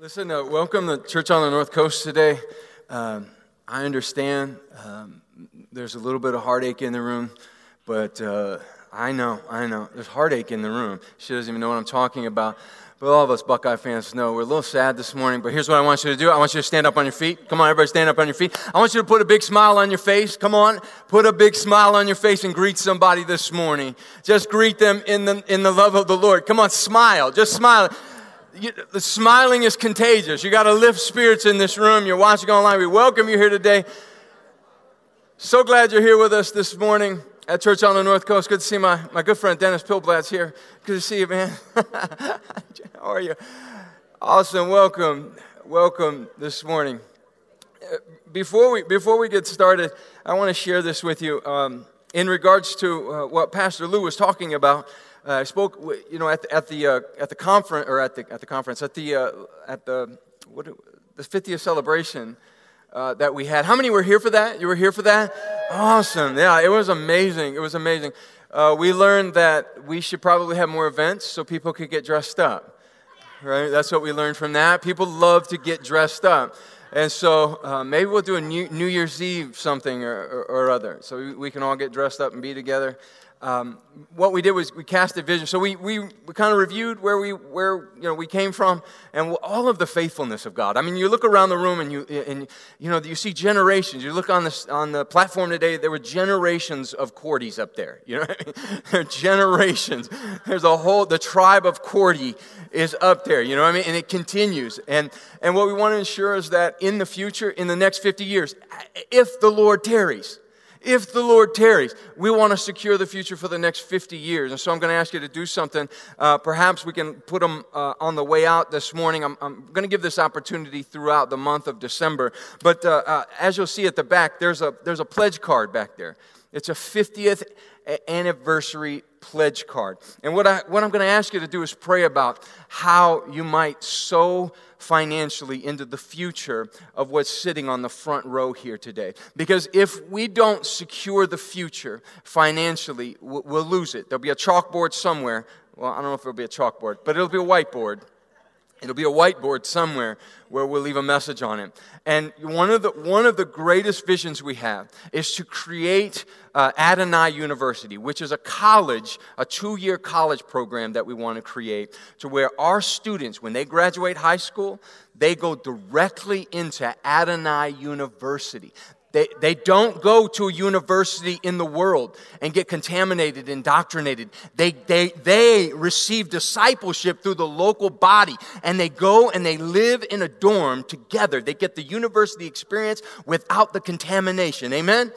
Listen, uh, welcome to Church on the North Coast today. Um, I understand um, there's a little bit of heartache in the room, but uh, I know, I know. There's heartache in the room. She doesn't even know what I'm talking about. But all of us Buckeye fans know we're a little sad this morning. But here's what I want you to do I want you to stand up on your feet. Come on, everybody, stand up on your feet. I want you to put a big smile on your face. Come on, put a big smile on your face and greet somebody this morning. Just greet them in the, in the love of the Lord. Come on, smile. Just smile you, the smiling is contagious. You got to lift spirits in this room. You're watching online. We welcome you here today. So glad you're here with us this morning at Church on the North Coast. Good to see my, my good friend Dennis Pilblatt's here. Good to see you, man. How are you? Awesome. Welcome. Welcome this morning. Before we, before we get started, I want to share this with you um, in regards to uh, what Pastor Lou was talking about. Uh, I spoke, you know, at the at the, uh, at the conference or at the at the conference at the uh, at the what the 50th celebration uh, that we had. How many were here for that? You were here for that? Awesome! Yeah, it was amazing. It was amazing. Uh, we learned that we should probably have more events so people could get dressed up. Right? That's what we learned from that. People love to get dressed up. And so uh, maybe we'll do a New, Year's Eve something or, or, or other so we, can all get dressed up and be together um, what we did was we cast a vision. So we, we, we kind of reviewed where we, where, you know, we came from and all of the faithfulness of God. I mean, you look around the room and you, and, you know, you see generations. You look on, this, on the platform today, there were generations of Cordys up there. You know I mean? There are generations. There's a whole, the tribe of Cordy is up there. You know what I mean? And it continues. And, and what we want to ensure is that in the future, in the next 50 years, if the Lord tarries, if the Lord tarries. We want to secure the future for the next 50 years. And so I'm going to ask you to do something. Uh, perhaps we can put them uh, on the way out this morning. I'm, I'm, going to give this opportunity throughout the month of December. But uh, uh, as you'll see at the back, there's a, there's a pledge card back there. It's a 50th anniversary pledge card. And what, I, what I'm going to ask you to do is pray about how you might sow financially into the future of what's sitting on the front row here today. Because if we don't secure the future financially, we'll lose it. There'll be a chalkboard somewhere. Well, I don't know if it'll be a chalkboard, but it'll be a whiteboard It'll be a whiteboard somewhere where we'll leave a message on it. And one of the, one of the greatest visions we have is to create uh, Adonai University, which is a college, a two year college program that we want to create to where our students, when they graduate high school, they go directly into Adonai University. They, they don't go to a university in the world and get contaminated, indoctrinated. They, they, they receive discipleship through the local body and they go and they live in a dorm together. They get the university experience without the contamination. Amen?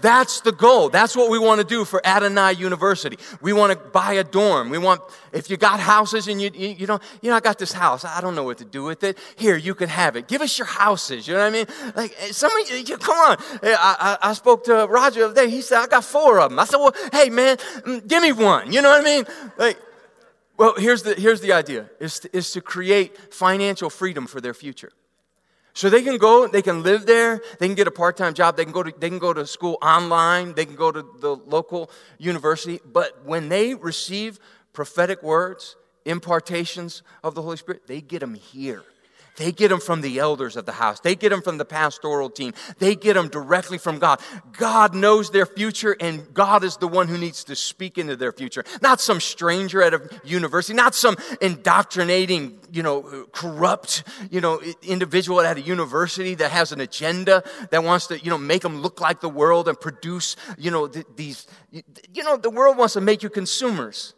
That's the goal. That's what we want to do for Adonai University. We want to buy a dorm. We want, if you got houses and you, you, you know, you know, I got this house. I don't know what to do with it. Here, you can have it. Give us your houses. You know what I mean? Like, eh, somebody, come on. I, I, spoke to Roger the other day. He said, I got four of them. I said, well, hey, man, mm, give me one. You know what I mean? Like, well, here's the, here's the idea, is to, is to create financial freedom for their future. So they can go, they can live there, they can get a part-time job, they can go to, they can go to school online, they can go to the local university, but when they receive prophetic words, impartations of the Holy Spirit, they get them here. They get them from the elders of the house. They get them from the pastoral team. They get them directly from God. God knows their future, and God is the one who needs to speak into their future. Not some stranger at a university, not some indoctrinating, you know, corrupt, you know, individual at a university that has an agenda that wants to, you know, make them look like the world and produce, you know, th- these, you know, the world wants to make you consumers.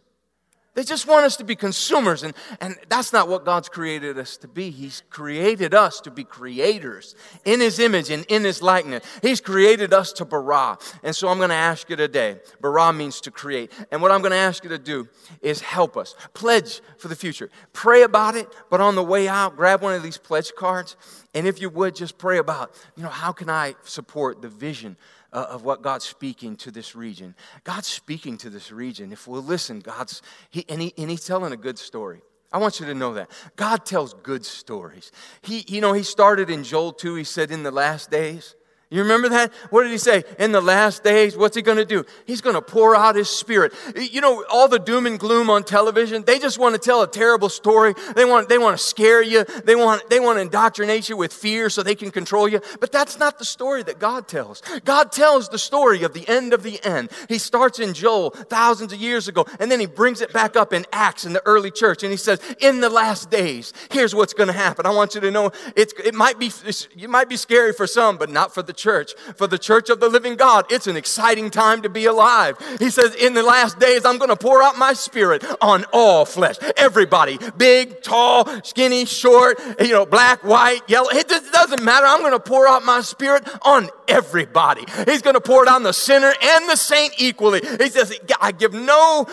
They just want us to be consumers, and, and that's not what God's created us to be. He's created us to be creators in His image and in His likeness. He's created us to bara. And so I'm going to ask you today bara means to create. And what I'm going to ask you to do is help us. Pledge for the future. Pray about it, but on the way out, grab one of these pledge cards. And if you would, just pray about, you know, how can I support the vision uh, of what God's speaking to this region. God's speaking to this region. If we'll listen, God's, he, and, he, and He's telling a good story. I want you to know that. God tells good stories. He, you know, He started in Joel 2, He said, in the last days. You remember that? What did he say? In the last days, what's he going to do? He's going to pour out his spirit. You know, all the doom and gloom on television, they just want to tell a terrible story. They want, they want to scare you. They want, they want to indoctrinate you with fear so they can control you. But that's not the story that God tells. God tells the story of the end of the end. He starts in Joel thousands of years ago, and then he brings it back up in Acts in the early church. And he says, in the last days, here's what's going to happen. I want you to know it's, it might be, it might be scary for some, but not for the church. For the church of the living God, it's an exciting time to be alive. He says, In the last days, I'm going to pour out my spirit on all flesh. Everybody, big, tall, skinny, short, you know, black, white, yellow. It just doesn't matter. I'm going to pour out my spirit on everybody. He's going to pour it on the sinner and the saint equally. He says, I give no,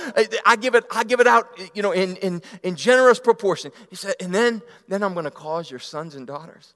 I give it, I give it out, you know, in, in, in generous proportion. He said, and then, then I'm going to cause your sons and daughters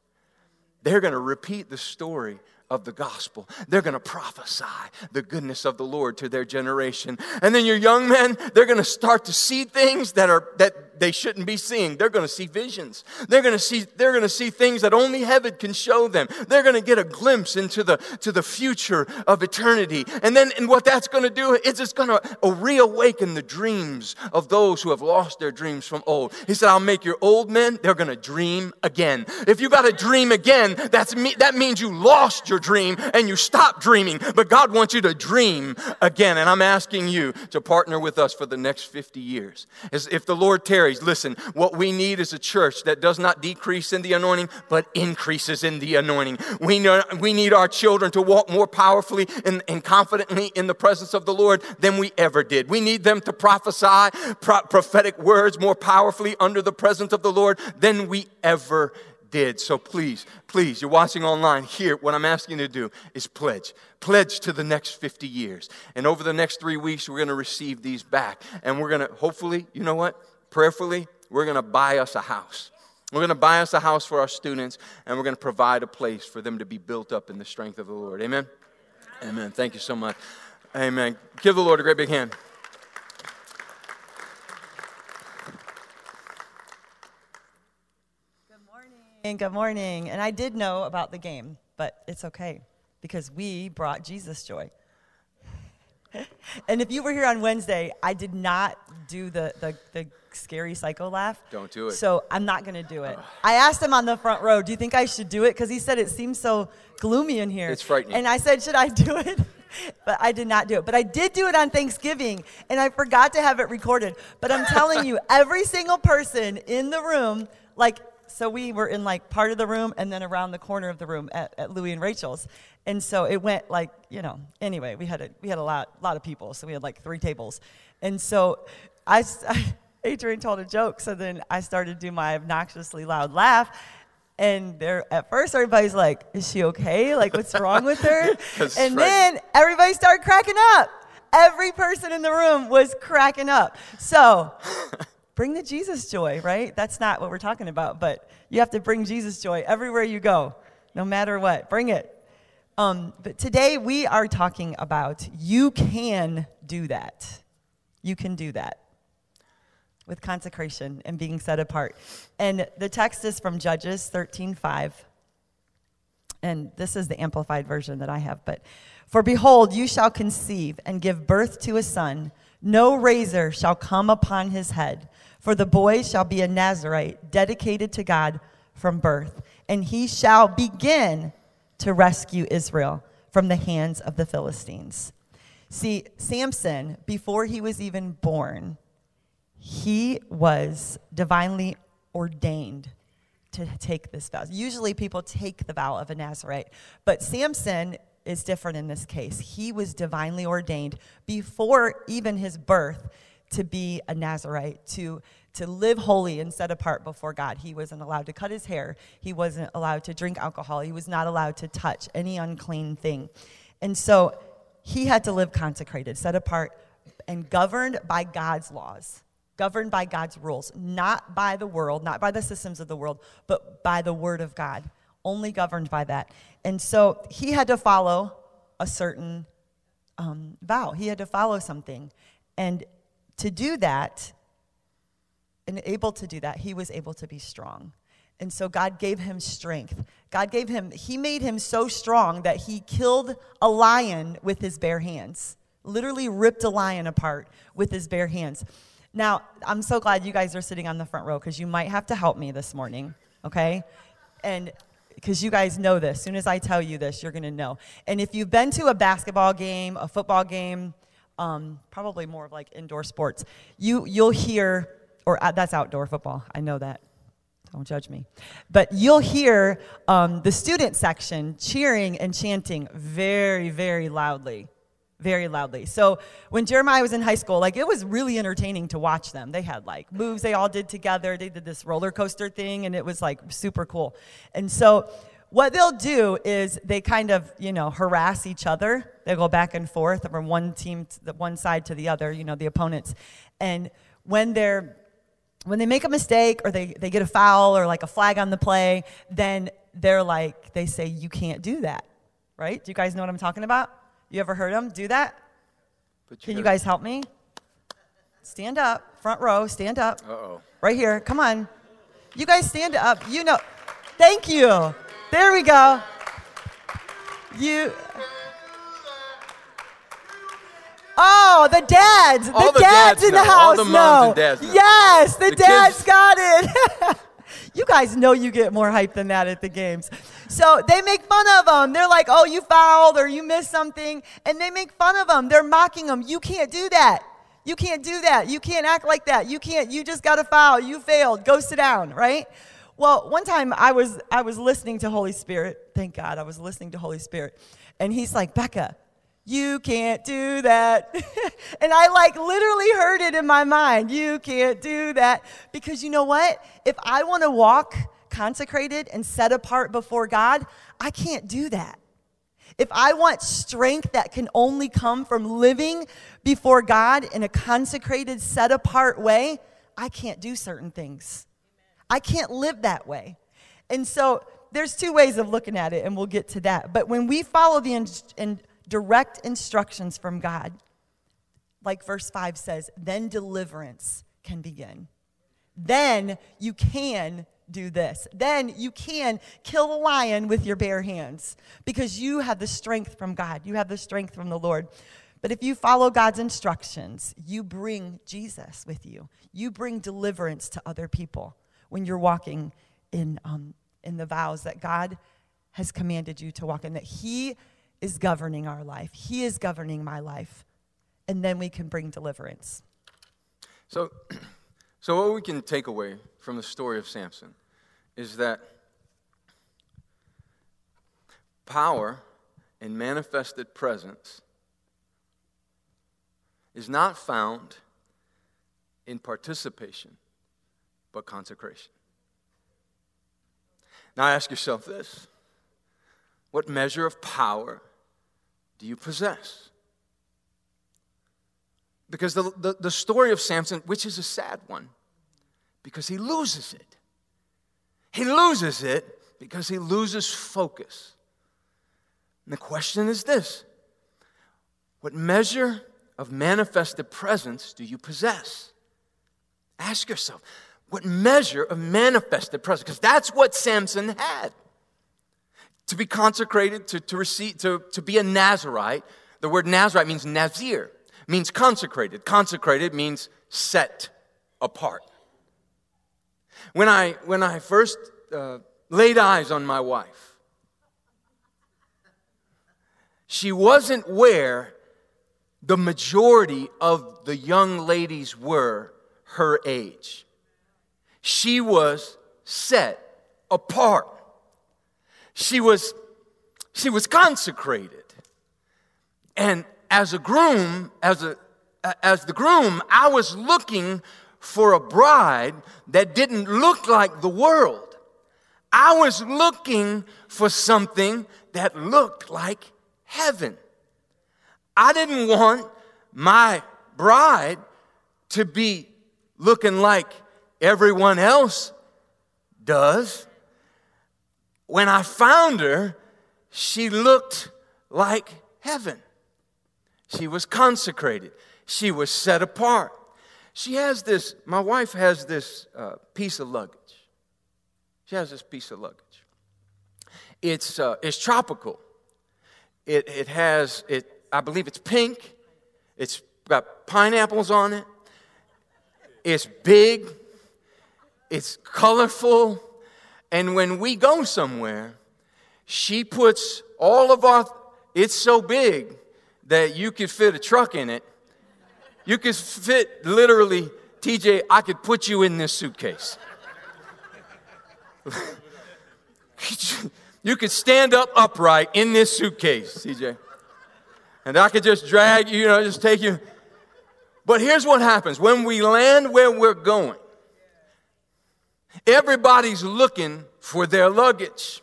they're going to repeat the story of the gospel. They're going to prophesy the goodness of the Lord to their generation. And then your young men, they're going to start to see things that are that they shouldn't be seeing. They're going to see visions. They're going to see they're going to see things that only heaven can show them. They're going to get a glimpse into the to the future of eternity. And then and what that's going to do is it's going to reawaken the dreams of those who have lost their dreams from old. He said, "I'll make your old men they're going to dream again." If you got to dream again, that's me, that means you lost your dream and you stopped dreaming. But God wants you to dream again. And I'm asking you to partner with us for the next 50 years. As if the Lord tarries Listen, what we need is a church that does not decrease in the anointing, but increases in the anointing. We, know, we need our children to walk more powerfully and, and confidently in the presence of the Lord than we ever did. We need them to prophesy pro- prophetic words more powerfully under the presence of the Lord than we ever did. So please, please, you're watching online here. What I'm asking you to do is pledge. Pledge to the next 50 years. And over the next three weeks, we're going to receive these back. And we're going to, hopefully, you know what? Prayerfully, we're going to buy us a house. We're going to buy us a house for our students, and we're going to provide a place for them to be built up in the strength of the Lord. Amen? Amen. Thank you so much. Amen. Give the Lord a great big hand. Good morning. Good morning. And I did know about the game, but it's okay because we brought Jesus joy. and if you were here on Wednesday, I did not do the, the, the scary psycho laugh. Don't do it. So I'm not going to do it. I asked him on the front row, do you think I should do it? Because he said it seems so gloomy in here. It's frightening. And I said, should I do it? but I did not do it. But I did do it on Thanksgiving, and I forgot to have it recorded. But I'm telling you, every single person in the room, like, so we were in like part of the room and then around the corner of the room at, at Louie and Rachel's. And so it went like, you know, anyway, we had a, we had a lot, lot of people. So we had like three tables. And so I, I Adrian told a joke, so then I started to do my obnoxiously loud laugh. And there, at first, everybody's like, "Is she okay? Like, what's wrong with her?" and then everybody started cracking up. Every person in the room was cracking up. So, bring the Jesus joy, right? That's not what we're talking about, but you have to bring Jesus joy everywhere you go, no matter what. Bring it. Um, but today we are talking about you can do that. You can do that with consecration and being set apart. And the text is from Judges 13:5. And this is the amplified version that I have, but for behold, you shall conceive and give birth to a son. No razor shall come upon his head, for the boy shall be a Nazarite, dedicated to God from birth, and he shall begin to rescue Israel from the hands of the Philistines. See, Samson, before he was even born, he was divinely ordained to take this vow. Usually people take the vow of a Nazarite, but Samson is different in this case. He was divinely ordained before even his birth to be a Nazarite, to, to live holy and set apart before God. He wasn't allowed to cut his hair, he wasn't allowed to drink alcohol, he was not allowed to touch any unclean thing. And so he had to live consecrated, set apart, and governed by God's laws governed by God's rules, not by the world, not by the systems of the world, but by the word of God, only governed by that. And so he had to follow a certain um, vow, he had to follow something. And to do that, and able to do that, he was able to be strong. And so God gave him strength. God gave him, he made him so strong that he killed a lion with his bare hands. Literally ripped a lion apart with his bare hands. Now, I'm so glad you guys are sitting on the front row because you might have to help me this morning, okay? And because you guys know this. As soon as I tell you this, you're going to know. And if you've been to a basketball game, a football game, um, probably more of like indoor sports, you, you'll hear, or uh, that's outdoor football, I know that. Don't judge me. But you'll hear um, the student section cheering and chanting very, very loudly. Very loudly. So when Jeremiah was in high school, like it was really entertaining to watch them. They had like moves they all did together. They did this roller coaster thing, and it was like super cool. And so what they'll do is they kind of you know harass each other they go back and forth from one team to the one side to the other you know the opponents and when they're when they make a mistake or they, they get a foul or like a flag on the play, then they're like, they say, you can't do that, right? Do you guys know what I'm talking about? You ever heard them do that? Can you guys help me? Stand up, front row, stand up. Uh-oh. Right here, come on. You guys stand up. You know, thank you. There we go. You. Oh, the dads. The, the dads, dads in the know. House the moms know. and dads. Yes, the, The dads kids- got it. you guys know you get more hype than that at the games. So they make fun of them. They're like, oh, you fouled or you missed something. And they make fun of them. They're mocking them. You can't do that. You can't do that. You can't act like that. You can't, you just got a foul. You failed. Go sit down, right? Well, one time I was I was listening to Holy Spirit. Thank God I was listening to Holy Spirit. And he's like, Becca, you can't do that. and I like literally heard it in my mind. You can't do that. Because you know what? If I want to walk consecrated and set apart before God, I can't do that. If I want strength that can only come from living before God in a consecrated, set apart way, I can't do certain things. I can't live that way. And so there's two ways of looking at it, and we'll get to that. But when we follow the in, direct instructions from God, like verse 5 says, then deliverance can begin. Then you can do this. Then you can kill a lion with your bare hands because you have the strength from God. You have the strength from the Lord. But if you follow God's instructions, you bring Jesus with you. You bring deliverance to other people when you're walking in, um, in the vows that God has commanded you to walk in, that He is governing our life, He is governing my life. And then we can bring deliverance. So, so what we can take away from the story of Samson is that power and manifested presence is not found in participation, but consecration. Now ask yourself this what measure of power do you possess? Because the, the, the story of Samson, which is a sad one, because he loses it. He loses it because he loses focus. And the question is this What measure of manifested presence do you possess? Ask yourself, what measure of manifested presence? Because that's what Samson had. To be consecrated, to, to receive, to, to be a Nazarite, the word Nazarite means Nazir, means consecrated. Consecrated means set apart. When I, when I first uh, laid eyes on my wife, she wasn't where the majority of the young ladies were her age. She was set apart. She was, she was consecrated. And as a groom, as, a, as the groom, I was looking for a bride that didn't look like the world. I was looking for something that looked like heaven. I didn't want my bride to be looking like everyone else does. When I found her, she looked like heaven. She was consecrated, she was set apart. She has this, my wife has this uh, piece of luggage. She has this piece of luggage. It's, uh, it's tropical. It, it has, it, I believe it's pink. It's got pineapples on it. It's big. It's colorful. And when we go somewhere, she puts all of our, it's so big that you could fit a truck in it. You could fit literally, TJ, I could put you in this suitcase. you could stand up upright in this suitcase, TJ. And I could just drag you, you know, just take you. But here's what happens when we land where we're going, everybody's looking for their luggage.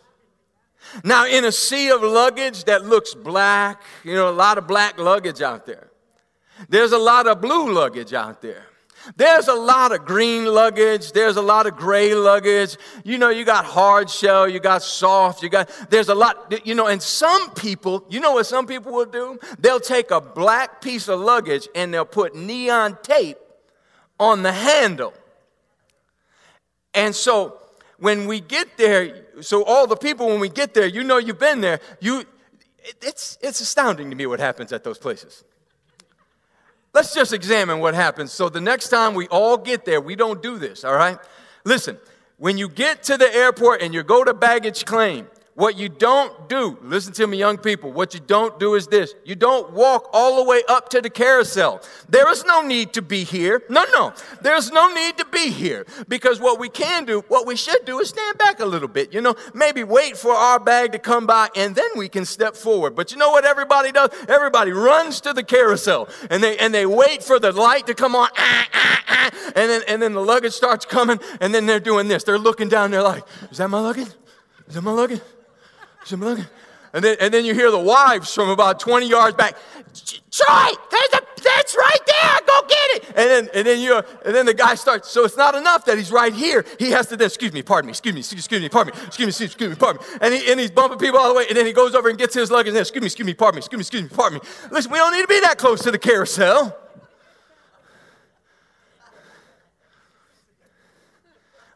Now, in a sea of luggage that looks black, you know, a lot of black luggage out there. There's a lot of blue luggage out there. There's a lot of green luggage. There's a lot of gray luggage. You know, you got hard shell, you got soft, you got, there's a lot, you know, and some people, you know what some people will do? They'll take a black piece of luggage and they'll put neon tape on the handle. And so when we get there, so all the people, when we get there, you know you've been there, you, it's, it's astounding to me what happens at those places. Let's just examine what happens. So the next time we all get there, we don't do this, all right? Listen, when you get to the airport and you go to baggage claim, what you don't do, listen to me, young people, what you don't do is this. You don't walk all the way up to the carousel. There is no need to be here. No, no. There's no need to be here. Because what we can do, what we should do is stand back a little bit. You know, maybe wait for our bag to come by and then we can step forward. But you know what everybody does? Everybody runs to the carousel and they and they wait for the light to come on. Ah, ah, ah, and then and then the luggage starts coming and then they're doing this. They're looking down, they're like, is that my luggage? Is that my luggage? And then, and then you hear the wives from about 20 yards back, Troy, there's a, that's right there, go get it. And then, and then you, and then the guy starts, so it's not enough that he's right here. He has to excuse me, pardon me, excuse me, excuse me, pardon me, excuse me, excuse me, pardon me. And, he, and he's bumping people all the way, and then he goes over and gets his luggage, and then, excuse me, excuse me, pardon me, excuse me, excuse me, pardon me. Listen, we don't need to be that close to the carousel.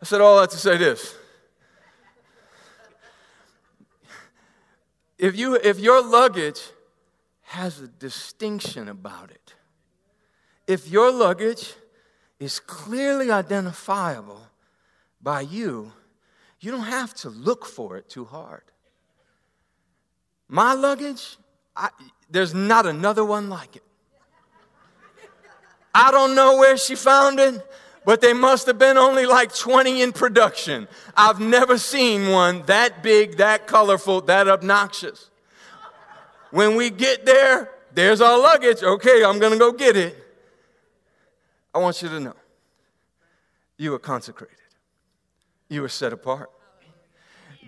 I said all that to say this. If, you, if your luggage has a distinction about it, if your luggage is clearly identifiable by you, you don't have to look for it too hard. My luggage, I, there's not another one like it. I don't know where she found it but they must have been only like 20 in production. I've never seen one that big, that colorful, that obnoxious. When we get there, there's our luggage. Okay, I'm to go get it. I want you to know you are consecrated, you are set apart.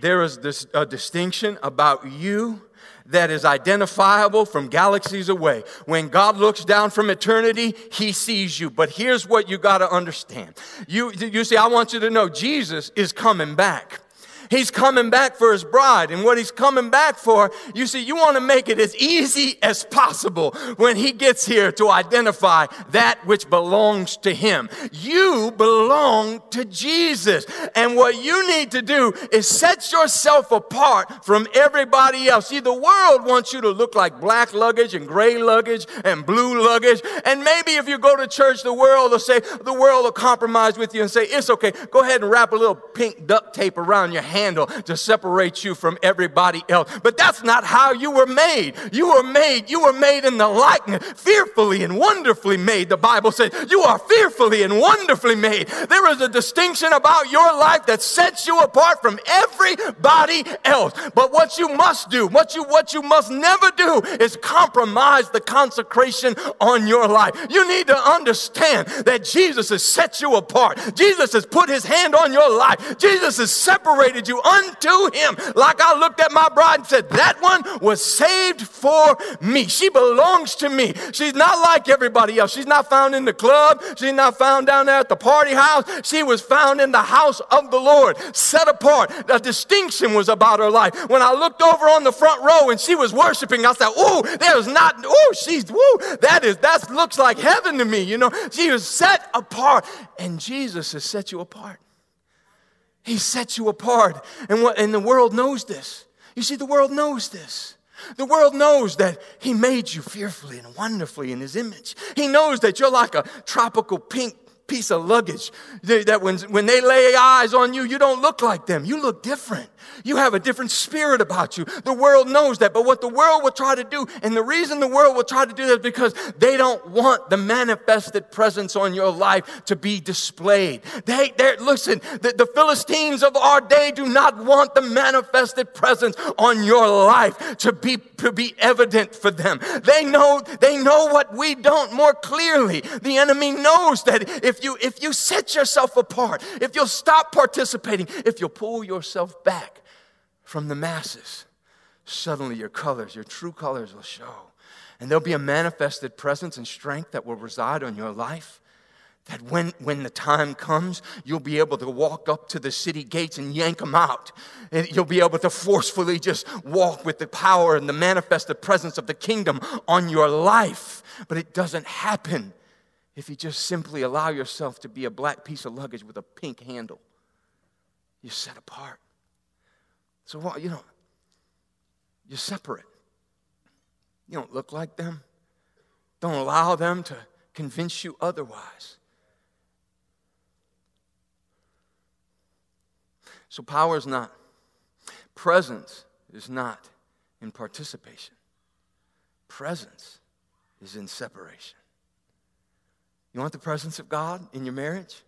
There is this, a distinction about you that is identifiable from galaxies away. When God looks down from eternity, he sees you. But here's what you got to understand. You, you see, I want you to know Jesus is coming back. He's coming back for his bride. And what he's coming back for, you see, you want to make it as easy as possible when he gets here to identify that which belongs to him. You belong to Jesus. And what you need to do is set yourself apart from everybody else. See, the world wants you to look like black luggage and gray luggage and blue luggage. And maybe if you go to church, the world will say, the world will compromise with you and say, it's okay. Go ahead and wrap a little pink duct tape around your hand handle to separate you from everybody else. But that's not how you were made. You were made, you were made in the likeness, fearfully and wonderfully made. The Bible says you are fearfully and wonderfully made. There is a distinction about your life that sets you apart from everybody else. But what you must do, what you what you must never do is compromise the consecration on your life. You need to understand that Jesus has set you apart. Jesus has put his hand on your life. Jesus has separated you unto him. Like I looked at my bride and said, That one was saved for me. She belongs to me. She's not like everybody else. She's not found in the club. She's not found down there at the party house. She was found in the house of the Lord, set apart. A distinction was about her life. When I looked over on the front row and she was worshiping, I said, Oh, there's not, oh, she's, woo, that is, that looks like heaven to me. You know, she was set apart. And Jesus has set you apart. He sets you apart. And, what, and the world knows this. You see, the world knows this. The world knows that He made you fearfully and wonderfully in His image. He knows that you're like a tropical pink piece of luggage. That when, when they lay eyes on you, you don't look like them. You look different. You have a different spirit about you. The world knows that. But what the world will try to do, and the reason the world will try to do that is because they don't want the manifested presence on your life to be displayed. They, they listen, the, the Philistines of our day do not want the manifested presence on your life to be, to be evident for them. They know, they know what we don't more clearly. The enemy knows that if you, if you set yourself apart, if you'll stop participating, if you'll pull yourself back, from the masses, suddenly your colors, your true colors will show. And there'll be a manifested presence and strength that will reside on your life. That when, when the time comes, you'll be able to walk up to the city gates and yank them out. And you'll be able to forcefully just walk with the power and the manifested presence of the kingdom on your life. But it doesn't happen if you just simply allow yourself to be a black piece of luggage with a pink handle. You're set apart. So, what, you know, you're separate. You don't look like them. Don't allow them to convince you otherwise. So, power is not, presence is not in participation, presence is in separation. You want the presence of God in your marriage?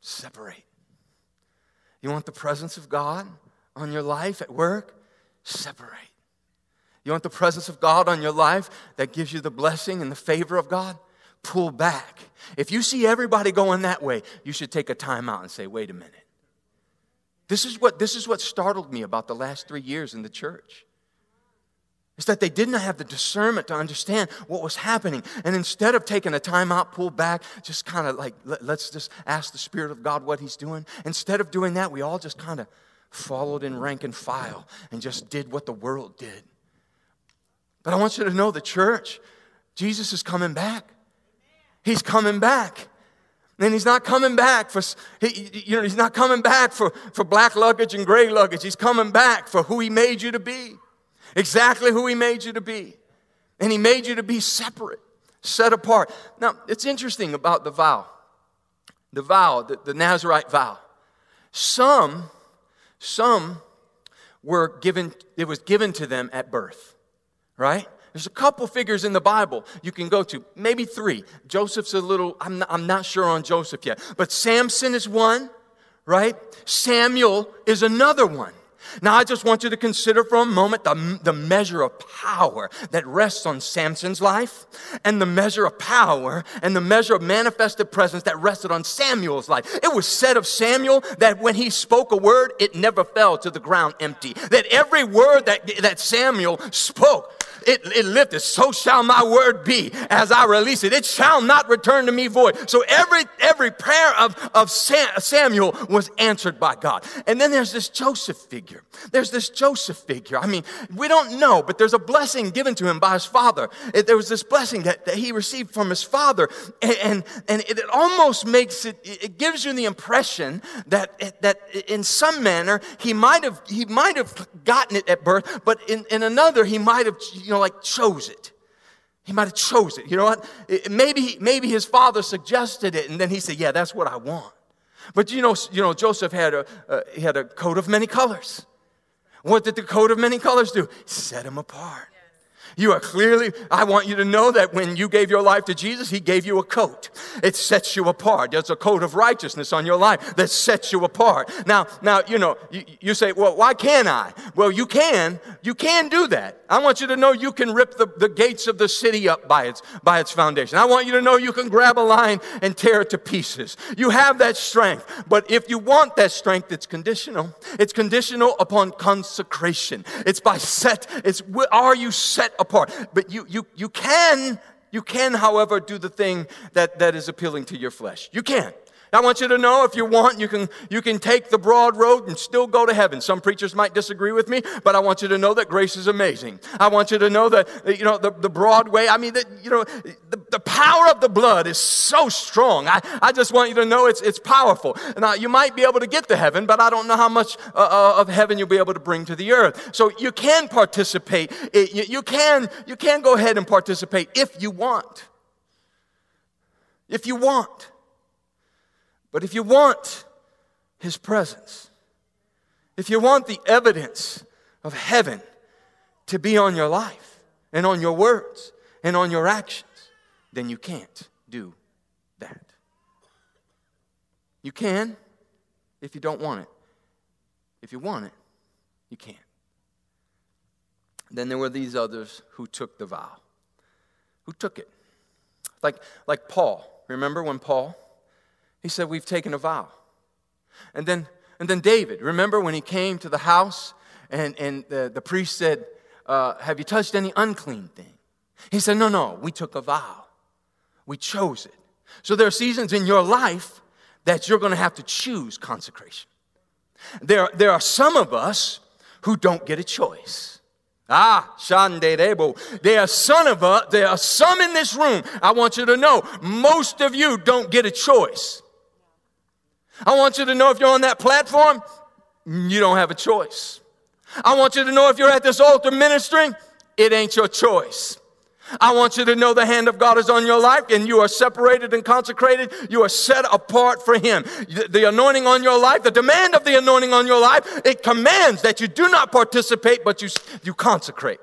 Separate. You want the presence of God on your life at work? Separate. You want the presence of God on your life that gives you the blessing and the favor of God? Pull back. If you see everybody going that way, you should take a time out and say, wait a minute. This is what, this is what startled me about the last three years in the church is that they didn't have the discernment to understand what was happening. And instead of taking a time out, pull back, just kind of like, let, us just ask the Spirit of God what He's doing. Instead of doing that, we all just kind of followed in rank and file and just did what the world did. But I want you to know the church, Jesus is coming back. He's coming back. And he's not coming back for, he, you know, he's not coming back for, for black luggage and gray luggage. He's coming back for who he made you to be exactly who He made you to be. And He made you to be separate, set apart. Now, it's interesting about the vow the vow, the, the Nazarite vow. Some, some were given, it was given to them at birth, right? There's a couple figures in the Bible you can go to, maybe three. Joseph's a little, I'm not, I'm not sure on Joseph yet, but Samson is one, right? Samuel is another one. Now, I just want you to consider for a moment the, the measure of power that rests on Samson's life and the measure of power and the measure of manifested presence that rested on Samuel's life. It was said of Samuel that when he spoke a word, it never fell to the ground empty. That every word that, that Samuel spoke, it, it lifted. So shall my word be as I release it. It shall not return to me void. So every, every prayer of, of Sam, Samuel was answered by God. And then there's this Joseph figure. There's this Joseph figure. I mean, we don't know, but there's a blessing given to him by his father. It, there was this blessing that, that he received from his father. And, and, and it, it almost makes it, it gives you the impression that, that in some manner he might have, he might have gotten it at birth, but in, in another he might have, you know, like chose it. He might have chose it. You know what? maybe, maybe his father suggested it, and then he said, "Yeah, that's what I want." But you know, you know, Joseph had a uh, he had a coat of many colors. What did the coat of many colors do? Set him apart. You are clearly, I want you to know that when you gave your life to Jesus, He gave you a coat. It sets you apart. There's a coat of righteousness on your life that sets you apart. Now, now, you know, you, you say, well, why can't I? Well, you can. You can do that. I want you to know you can rip the, the gates of the city up by its, by its foundation. I want you to know you can grab a line and tear it to pieces. You have that strength. But if you want that strength, it's conditional. It's conditional upon consecration. It's by set, it's, are you set apart. But you, you, you can, you can, however, do the thing that, that is appealing to your flesh. You can. I want you to know if you want, you can, you can take the broad road and still go to heaven. Some preachers might disagree with me, but I want you to know that grace is amazing. I want you to know that, you know, the, the broad way, I mean, that, you know, the, the power of the blood is so strong. I, I just want you to know it's, it's powerful. Now, you might be able to get to heaven, but I don't know how much uh, uh of heaven you'll be able to bring to the earth. So you can participate. You, you, can, you can go ahead and participate if you want. If you want. But if you want His presence, if you want the evidence of heaven to be on your life and on your words and on your actions, then you can't do that. You can if you don't want it. If you want it, you can't. Then there were these others who took the vow. Who took it? Like, like Paul. Remember when Paul he said, We've taken a vow. And then, and then David, remember when he came to the house and, and the, the priest said, uh, Have you touched any unclean thing? He said, No, no, we took a vow. We chose it. So there are seasons in your life that you're going to have to choose consecration. There, there are some of us who don't get a choice. Ah, Shandedebo. There are some of us, there are some in this room. I want you to know, most of you don't get a choice. I want you to know if you're on that platform, you don't have a choice. I want you to know if you're at this altar ministering, it ain't your choice. I want you to know the hand of God is on your life and you are separated and consecrated. You are set apart for Him. The anointing on your life, the demand of the anointing on your life, it commands that you do not participate, but you, you consecrate.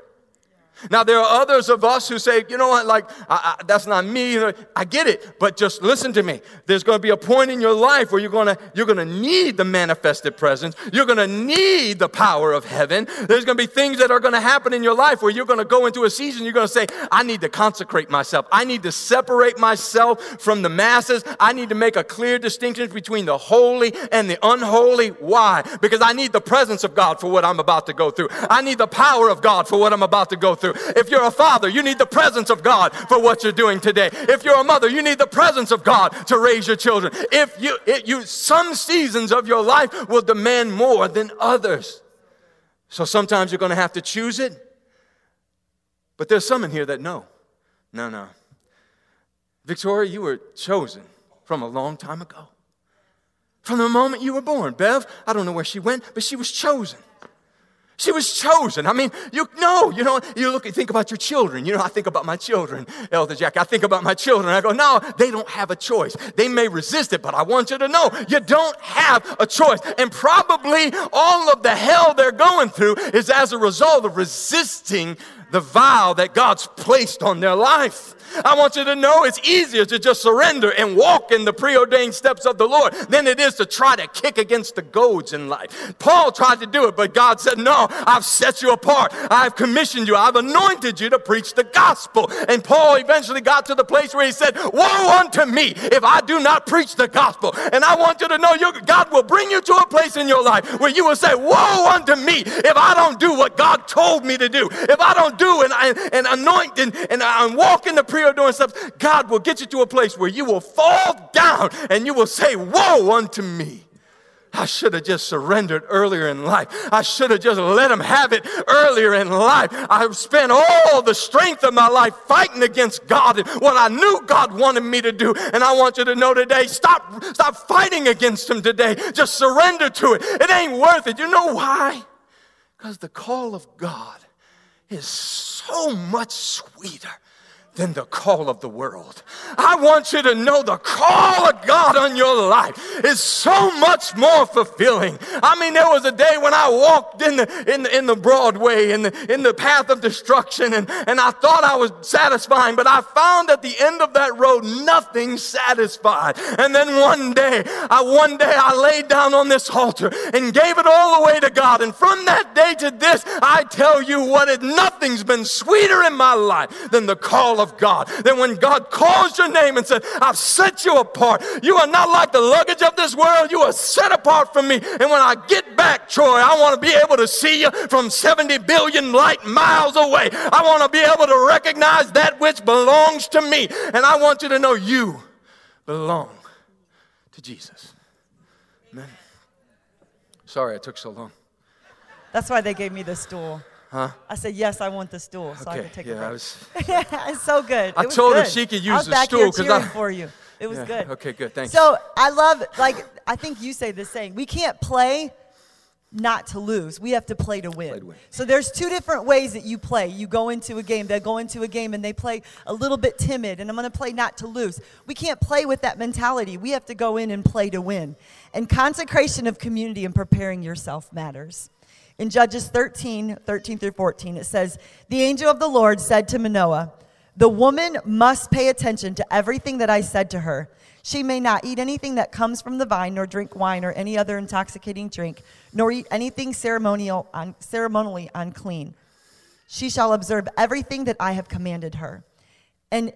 Now, there are others of us who say, you know what, like, I, I, that's not me. I get it, but just listen to me. There's going to be a point in your life where you're going to, you're going to need the manifested presence. You're going to need the power of heaven. There's going to be things that are going to happen in your life where you're going to go into a season, you're going to say, I need to consecrate myself. I need to separate myself from the masses. I need to make a clear distinction between the holy and the unholy. Why? Because I need the presence of God for what I'm about to go through. I need the power of God for what I'm about to go through through. If you're a father, you need the presence of God for what you're doing today. If you're a mother, you need the presence of God to raise your children. If you, it, you some seasons of your life will demand more than others. So sometimes you're going to have to choose it. But there's some in here that know. No, no. Victoria, you were chosen from a long time ago. From the moment you were born. Bev, I don't know where she went, but she was chosen. She was chosen. I mean, you know, you know, you look, and think about your children. You know, I think about my children, Elder Jack. I think about my children. I go, no, they don't have a choice. They may resist it, but I want you to know you don't have a choice. And probably all of the hell they're going through is as a result of resisting the vow that God's placed on their life. I want you to know it's easier to just surrender and walk in the preordained steps of the Lord than it is to try to kick against the goads in life. Paul tried to do it, but God said, No, I've set you apart. I've commissioned you. I've anointed you to preach the gospel. And Paul eventually got to the place where he said, Woe unto me if I do not preach the gospel. And I want you to know your, God will bring you to a place in your life where you will say, Woe unto me if I don't do what God told me to do. If I don't do and, and, and anoint and, and, uh, and walk in the pre doing stuff, God will get you to a place where you will fall down and you will say, Woe unto me. I should have just surrendered earlier in life. I should have just let him have it earlier in life. I have spent all the strength of my life fighting against God and what I knew God wanted me to do. And I want you to know today, stop, stop fighting against him today. Just surrender to it. It ain't worth it. You know why? Because the call of God is so much sweeter than the call of the world. I want you to know the call of God on your life is so much more fulfilling. I mean, there was a day when I walked in the, in the, in the Broadway, in the, in the path of destruction, and, and I thought I was satisfying, but I found at the end of that road nothing satisfied. And then one day, I, one day I laid down on this altar and gave it all away to God. And from that day to this, I tell you what, it, nothing's been sweeter in my life than the call of of God. Then when God calls your name and said, I've set you apart, you are not like the luggage of this world. You are set apart from me. And when I get back, Troy, I want to be able to see you from 70 billion light miles away. I want to be able to recognize that which belongs to me. And I want you to know you belong to Jesus. Amen. Sorry I took so long. That's why they gave me the stool. Huh? I said, yes, I want the stool so I Okay, could take yeah, a I break. was. it's so good. I told her she could I use was the back stool here 'cause cheering I- for you. It was Yeah, good. Okay, good. Thanks. So I love, like, I think you say the same. We can't play not to lose. We have to play to win. Play to win. So there's two different ways that you play. You go into a game, they go into a game and they play a little bit timid, and I'm going to play not to lose. We can't play with that mentality. We have to go in and play to win. And consecration of community and preparing yourself matters. In Judges 13, 13 through 14, it says, The angel of the Lord said to Manoah, The woman must pay attention to everything that I said to her. She may not eat anything that comes from the vine, nor drink wine or any other intoxicating drink, nor eat anything ceremonial un, ceremonially unclean. She shall observe everything that I have commanded her. And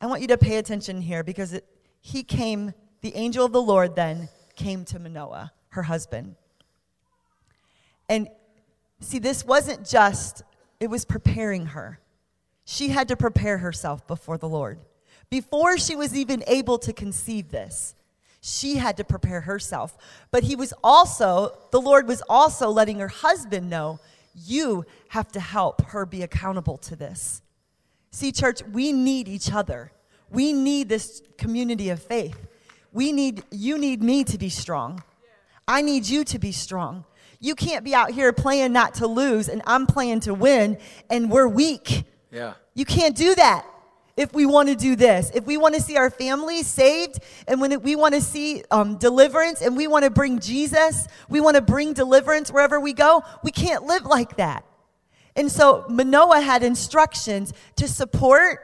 I want you to pay attention here because it, he came, the angel of the Lord then came to Manoah, her husband. And see, this wasn't just, it was preparing her. She had to prepare herself before the Lord. Before she was even able to conceive this, she had to prepare herself. But he was also, the Lord was also letting her husband know, you have to help her be accountable to this. See, church, we need each other. We need this community of faith. We need, you need me to be strong. I need you to be strong. You can't be out here playing not to lose and I'm playing to win and we're weak. yeah. You can't do that if we want to do this. If we want to see our families saved and when we want to see um, deliverance and we want to bring Jesus, we want to bring deliverance wherever we go, we can't live like that. And so Manoah had instructions to support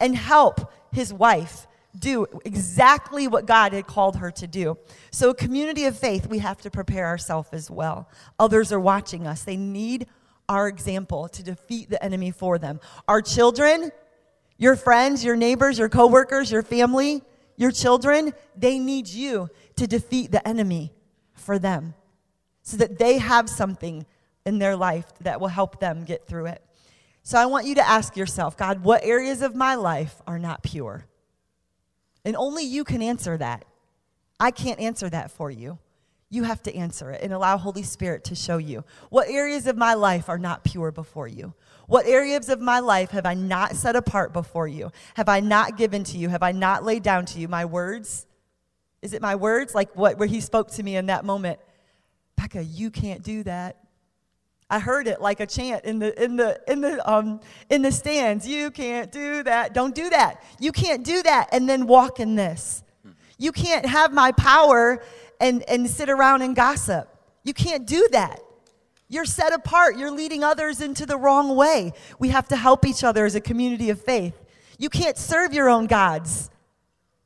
and help his wife do exactly what God had called her to do. So, a community of faith, we have to prepare ourselves as well. Others are watching us. They need our example to defeat the enemy for them. Our children, your friends, your neighbors, your coworkers, your family, your children, they need you to defeat the enemy for them so that they have something in their life that will help them get through it. So I want you to ask yourself, God, what areas of my life are not pure? And only you can answer that. I can't answer that for you. You have to answer it and allow Holy Spirit to show you. What areas of my life are not pure before you? What areas of my life have I not set apart before you? Have I not given to you? Have I not laid down to you my words? Is it my words? Like what where he spoke to me in that moment. Becca, you can't do that. I heard it like a chant in the in the in the um in the stands. You can't do that. Don't do that. You can't do that and then walk in this. You can't have my power and and sit around and gossip. You can't do that. You're set apart. You're leading others into the wrong way. We have to help each other as a community of faith. You can't serve your own gods.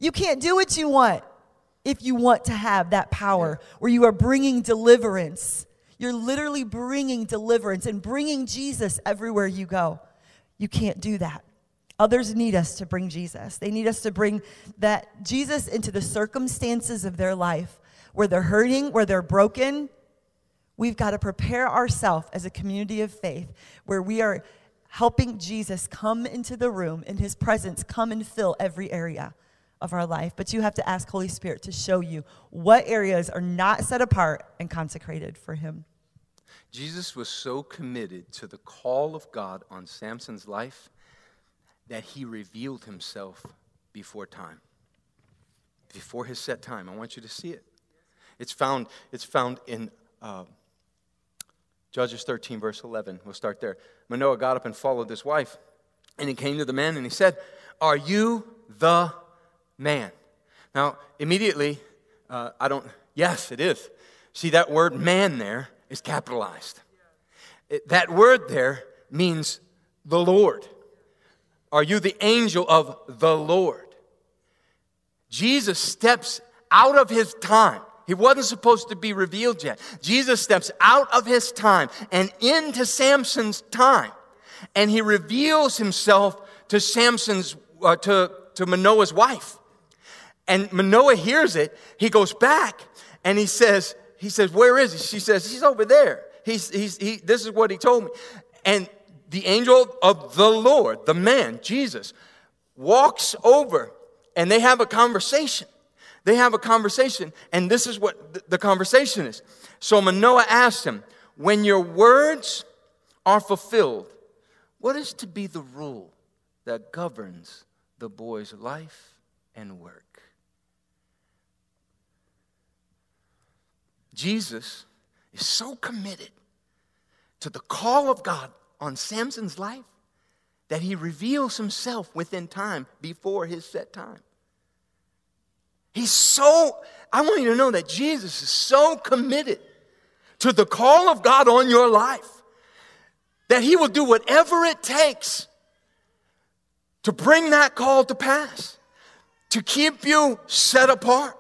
You can't do what you want if you want to have that power where you are bringing deliverance. You're literally bringing deliverance and bringing Jesus everywhere you go. You can't do that. Others need us to bring Jesus. They need us to bring that Jesus into the circumstances of their life where they're hurting, where they're broken. We've got to prepare ourselves as a community of faith where we are helping Jesus come into the room in his presence, come and fill every area of our life. But you have to ask Holy Spirit to show you what areas are not set apart and consecrated for him. Jesus was so committed to the call of God on Samson's life that he revealed himself before time. Before his set time. I want you to see it. It's found, it's found in uh, Judges 13, verse 11. We'll start there. Manoah got up and followed his wife. And he came to the man and he said, Are you the man? Now, immediately, uh, I don't, yes, it is. See, that word man there is capitalized. It- that word there means the Lord. Are you the angel of the Lord? Jesus steps out of his time. He wasn't supposed to be revealed yet. Jesus steps out of his time and into Samson's time. And he reveals himself to Samson's, uh, to, to Manoah's wife. And Manoah hears it. He goes back and he says, he says, where is he? She says, he's over there. He's, he's, he, this is what he told me. And the angel of the Lord, the man, Jesus, walks over and they have a conversation. they have a conversation, and this is what the conversation is. So Manoah asked him, When your words are fulfilled, what is to be the rule that governs the boy's life and work? Jesus is so committed to the call of God on Samson's life that he reveals himself within time before his set time. He's so, I want you to know that Jesus is so committed to the call of God on your life that he will do whatever it takes to bring that call to pass, to keep you set apart.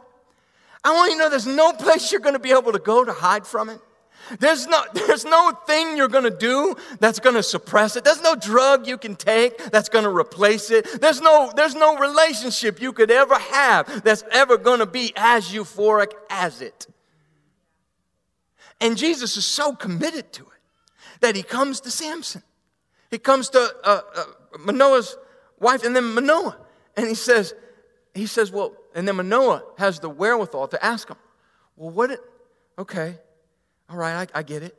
I want you to know there's no place you're going to be able to go to hide from it. There's no, there's no thing you're going to do that's going to suppress it. There's no drug you can take that's going to replace it. There's no, there's no relationship you could ever have that's ever going to be as euphoric as it. And Jesus is so committed to it that he comes to Samson. He comes to uh, uh, Manoah's wife and then Manoah. And he says, he says, well, and then Manoah has the wherewithal to ask him, well, what, it, okay, all right, I, I get it.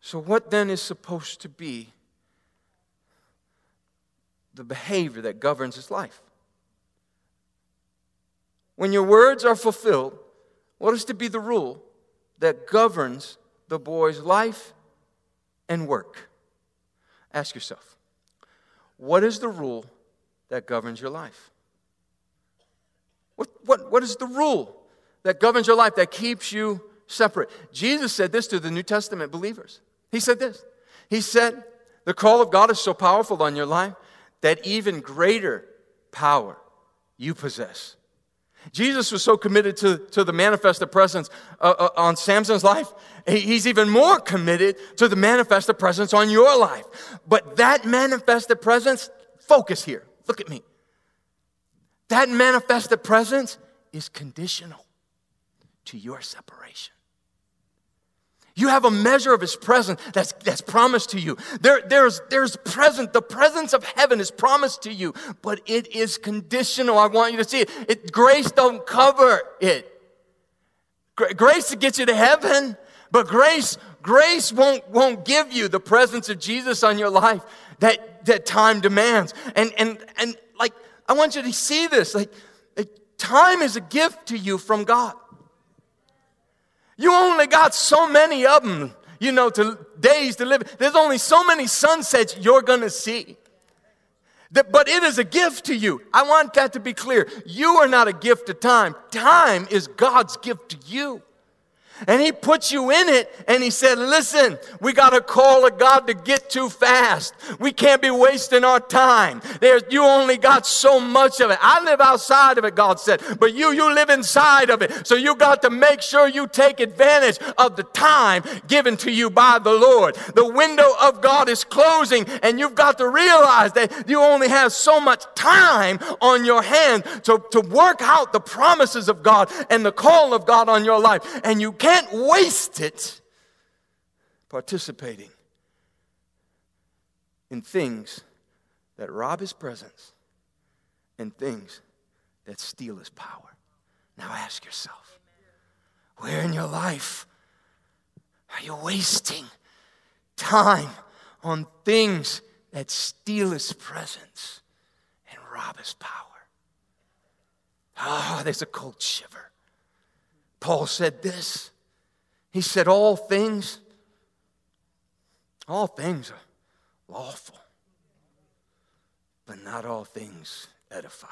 So, what then is supposed to be the behavior that governs his life? When your words are fulfilled, what is to be the rule that governs the boy's life and work? Ask yourself, what is the rule that governs your life? What, what, what is the rule that governs your life, that keeps you separate. Jesus said this to the New Testament believers. He said this. He said, The call of God is so powerful on your life that even greater power you possess. Jesus was so committed to, to the manifested presence uh, uh, on Samson's life, he's even more committed to the manifested presence on your life. But that manifested presence, focus here, look at me. That manifested presence is conditional to your separation. You have a measure of his presence that's, that's promised to you. There, there's, there's present, the presence of heaven is promised to you, but it is conditional. I want you to see it. it grace don't cover it. Grace gets you to heaven, but grace, grace won't, won't give you the presence of Jesus on your life that, that time demands. And, and, and like, I want you to see this. Like, like time is a gift to you from God. You only got so many of them, you know, to days to live. There's only so many sunsets you're going to see. But it is a gift to you. I want that to be clear. You are not a gift to time. Time is God's gift to you. And he put you in it and he said, listen, we got a call of God to get too fast. We can't be wasting our time. There's, you only got so much of it. I live outside of it, God said, but you, you live inside of it. So you got to make sure you take advantage of the time given to you by the Lord. The window of God is closing and you've got to realize that you only have so much time on your hand to, to work out the promises of God and the call of God on your life. And you can't waste it participating in things that rob his presence and things that steal his power. Now ask yourself where in your life are you wasting time on things that steal his presence and rob his power? Ah, oh, there's a cold shiver. Paul said this he said, All things, all things are lawful, but not all things edify.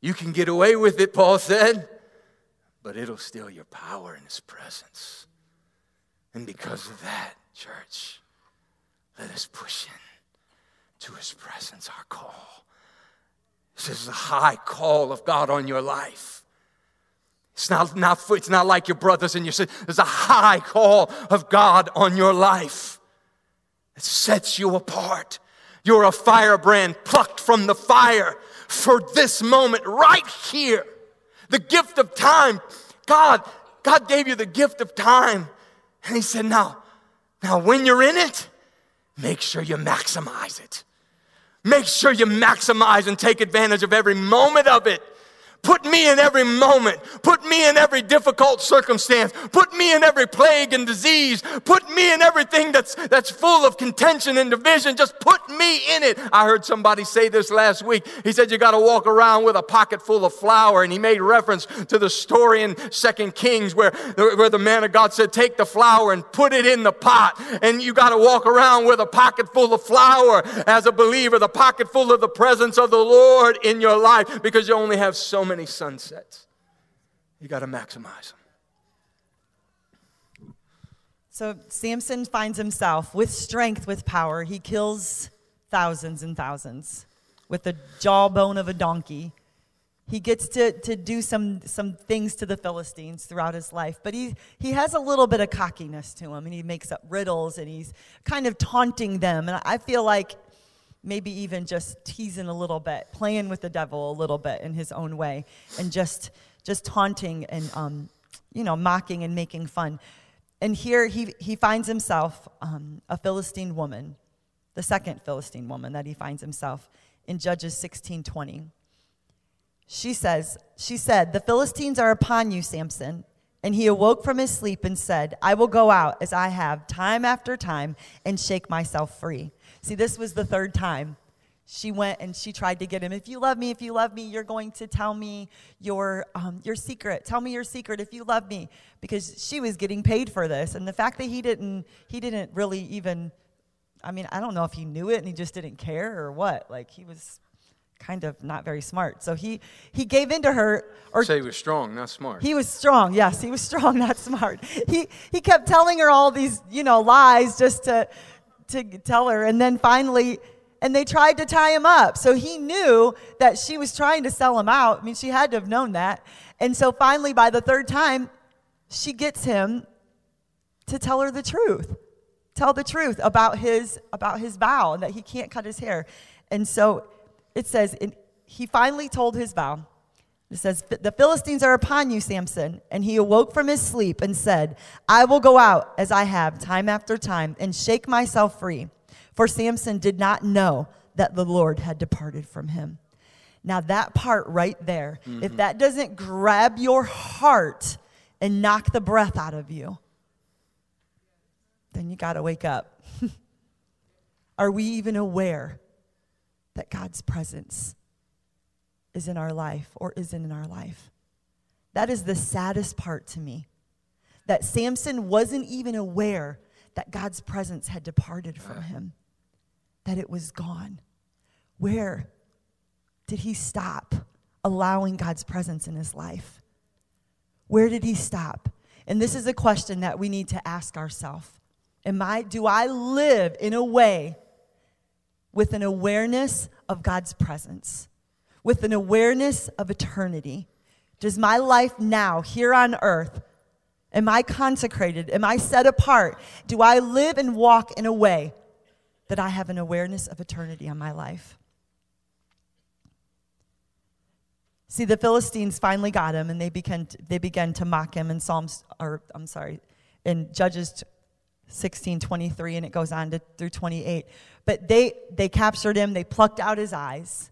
You can get away with it, Paul said, but it'll steal your power in his presence. And because of that, church, let us push in to his presence, our call. This is a high call of God on your life. It's not, not, it's not like your brothers and your sisters. There's a high call of God on your life that sets you apart. You're a firebrand plucked from the fire for this moment right here. The gift of time. God, God gave you the gift of time. And He said, now, now when you're in it, make sure you maximize it. Make sure you maximize and take advantage of every moment of it Put me in every moment. Put me in every difficult circumstance. Put me in every plague and disease. Put me in everything that's, that's full of contention and division. Just put me in it. I heard somebody say this last week. He said, You got to walk around with a pocket full of flour. And he made reference to the story in Second Kings where, where the man of God said, Take the flour and put it in the pot. And you got to walk around with a pocket full of flour as a believer, the pocket full of the presence of the Lord in your life because you only have so many sunsets. You got to maximize them. So Samson finds himself with strength, with power. He kills thousands and thousands with the jawbone of a donkey. He gets to, to do some, some things to the Philistines throughout his life, but he, he has a little bit of cockiness to him, and he makes up riddles and he's kind of taunting them. And I feel like maybe even just teasing a little bit, playing with the devil a little bit in his own way, and just just taunting and um, you know mocking and making fun. And here he he finds himself um, a Philistine woman, the second Philistine woman that he finds himself in Judges sixteen twenty. She says, she said, the Philistines are upon you, Samson. And he awoke from his sleep and said, I will go out as I have time after time and shake myself free. See, this was the third time she went and she tried to get him. If you love me, if you love me, you're going to tell me your, um, your secret. Tell me your secret if you love me. Because she was getting paid for this. And the fact that he didn't, he didn't really even, I mean, I don't know if he knew it and he just didn't care or what. Like he was kind of not very smart. So he, he gave in to her. Or say he was strong, not smart. He was strong. Yes, he was strong, not smart. He, he kept telling her all these, you know, lies just to, to tell her. And then finally, and they tried to tie him up. So he knew that she was trying to sell him out. I mean, she had to have known that. And so finally, by the third time, she gets him to tell her the truth. Tell the truth about his about his vow and that he can't cut his hair. And so it says he finally told his vow. It says, The Philistines are upon you, Samson. And he awoke from his sleep and said, I will go out as I have time after time and shake myself free. For Samson did not know that the Lord had departed from him. Now, that part right there, mm-hmm. if that doesn't grab your heart and knock the breath out of you, then you got to wake up. are we even aware that God's presence is in our life or isn't in our life. That is the saddest part to me. That Samson wasn't even aware that God's presence had departed from uh-huh. him, that it was gone. Where did he stop allowing God's presence in his life? Where did he stop? And this is a question that we need to ask ourselves. Am I do I live in a way with an awareness of God's presence? with an awareness of eternity. Does my life now, here on earth, am I consecrated? Am I set apart? Do I live and walk in a way that I have an awareness of eternity on my life? See, the Philistines finally got him and they began to, they began to mock him in Psalms, or I'm sorry, in Judges 16, 23, and it goes on to, through 28. But they, they captured him, they plucked out his eyes,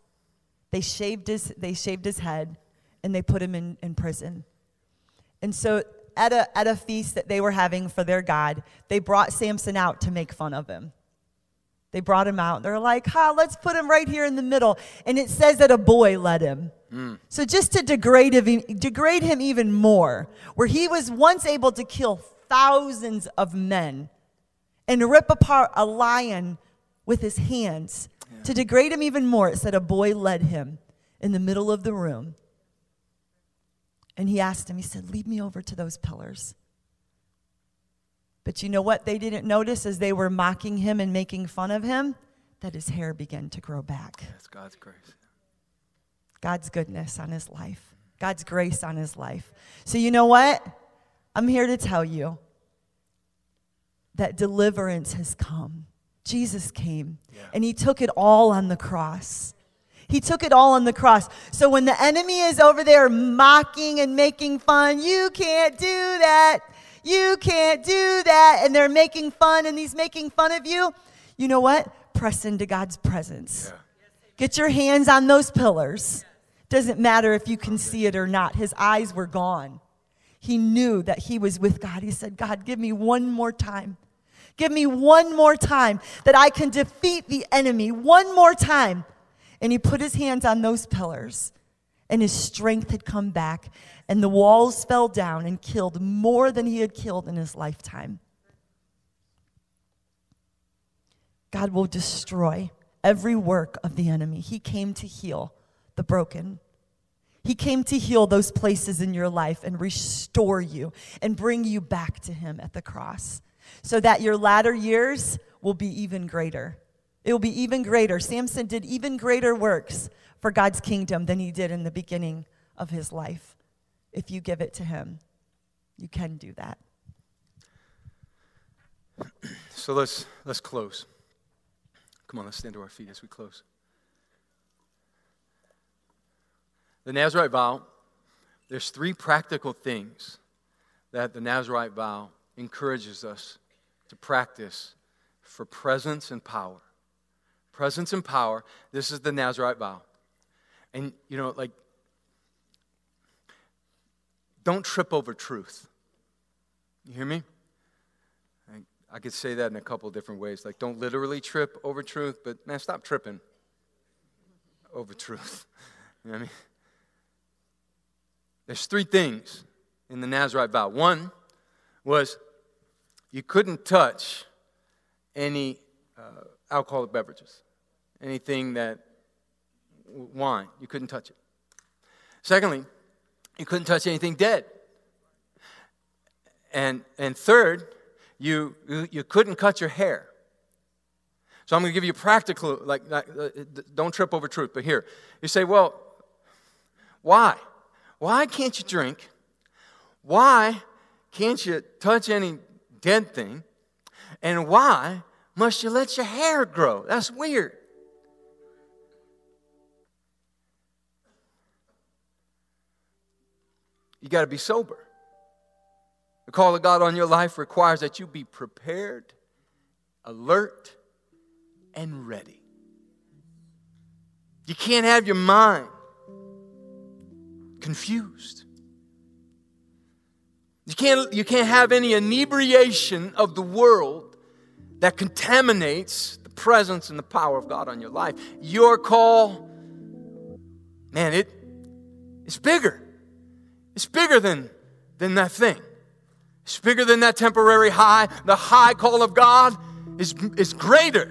they shaved his, they shaved his head and they put him in, in prison. And so at a, at a feast that they were having for their God, they brought Samson out to make fun of him. They brought him out. They're like, ha, let's put him right here in the middle. And it says that a boy led him. Mm. So just to degrade him, degrade him even more, where he was once able to kill thousands of men and rip apart a lion with his hands to degrade him even more, it said a boy led him in the middle of the room. And he asked him, he said, Lead me over to those pillars. But you know what they didn't notice as they were mocking him and making fun of him? That his hair began to grow back. That's God's grace. God's goodness on his life, God's grace on his life. So, you know what? I'm here to tell you that deliverance has come. Jesus came yeah. and he took it all on the cross. He took it all on the cross. So when the enemy is over there mocking and making fun, you can't do that. You can't do that. And they're making fun and he's making fun of you. You know what? Press into God's presence. Yeah. Get your hands on those pillars. Doesn't matter if you can see it or not. His eyes were gone. He knew that he was with God. He said, God, give me one more time. Give me one more time that I can defeat the enemy. One more time. And he put his hands on those pillars, and his strength had come back, and the walls fell down and killed more than he had killed in his lifetime. God will destroy every work of the enemy. He came to heal the broken. He came to heal those places in your life and restore you and bring you back to Him at the cross so that your latter years will be even greater. It will be even greater. Samson did even greater works for God's kingdom than he did in the beginning of his life. If you give it to Him, you can do that. So let's, let's close. Come on, let's stand to our feet as we close. The Nazarite vow, there's three practical things that the Nazarite vow encourages us to practice for presence and power. Presence and power, this is the Nazarite vow. And, you know, like, don't trip over truth. You hear me? I, I could say that in a couple different ways. Like, don't literally trip over truth, but man, stop tripping over truth. You know what I mean? There's three things in the Nazarite vow. One was you couldn't touch any uh, alcoholic beverages, anything that wine, you couldn't touch it. Secondly, you couldn't touch anything dead. And, and third, you, you, couldn't cut your hair. So I'm going to give you practical, like, like uh, don't trip over truth, but here. You say, well, why? Why can't you drink? Why can't you touch any dead thing? And why must you let your hair grow? That's weird. You got to be sober. The call of God on your life requires that you be prepared, alert, and ready. You can't have your mind confused. You can't, you can't have any inebriation of the world that contaminates the presence and the power of God on your life. Your call, man, it, it's bigger. It's bigger than, than that thing. It's bigger than that temporary high. The high call of God is, is greater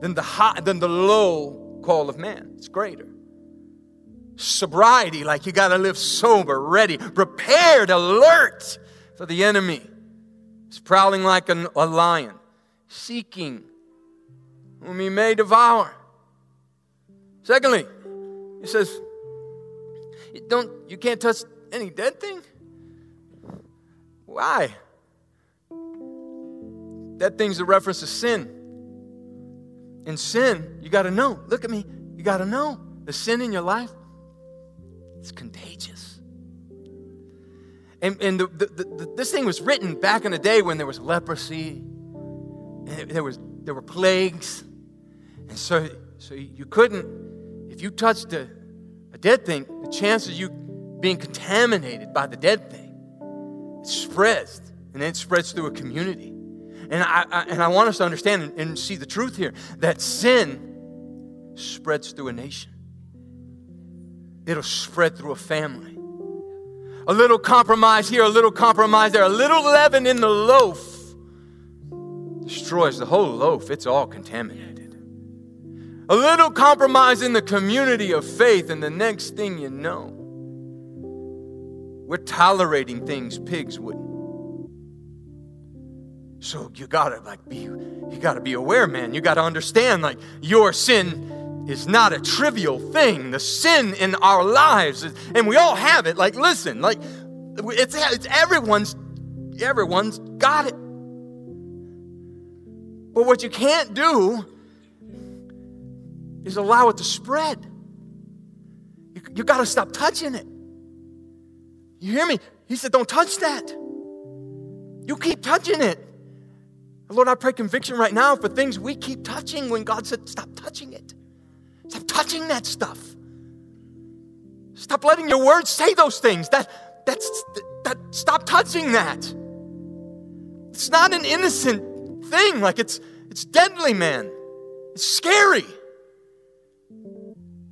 than the, high, than the low call of man. It's greater sobriety, like you got to live sober, ready, prepared, alert for the enemy. He's prowling like an, a lion, seeking whom he may devour. Secondly, he says, you don't you can't touch any dead thing? Why? That thing's a reference to sin. In sin, you got to know. Look at me. You got to know the sin in your life it's contagious. And, and the, the, the, this thing was written back in the day when there was leprosy, and there, was, there were plagues. And so, so you couldn't, if you touched a, a dead thing, the chances of you being contaminated by the dead thing, it spreads, and then it spreads through a community. And I, I, and I want us to understand and, and see the truth here that sin spreads through a nation it'll spread through a family. A little compromise here, a little compromise there, a little leaven in the loaf destroys the whole loaf. It's all contaminated. A little compromise in the community of faith, and the next thing you know, we're tolerating things pigs wouldn't. So you gotta like be you gotta be aware, man. You gotta understand like your sin is not a trivial thing. The sin in our lives, and we all have it. Like, listen, like it's, it's everyone's everyone's got it. But what you can't do is allow it to spread. You, you got to stop touching it. You hear me? He said, Don't touch that. You keep touching it. Lord, I pray conviction right now for things we keep touching when God said, Stop touching it. Stop touching that stuff. Stop letting your words say those things. That, that's, that, stop touching that. It's not an innocent thing. Like it's, it's deadly, man. It's scary.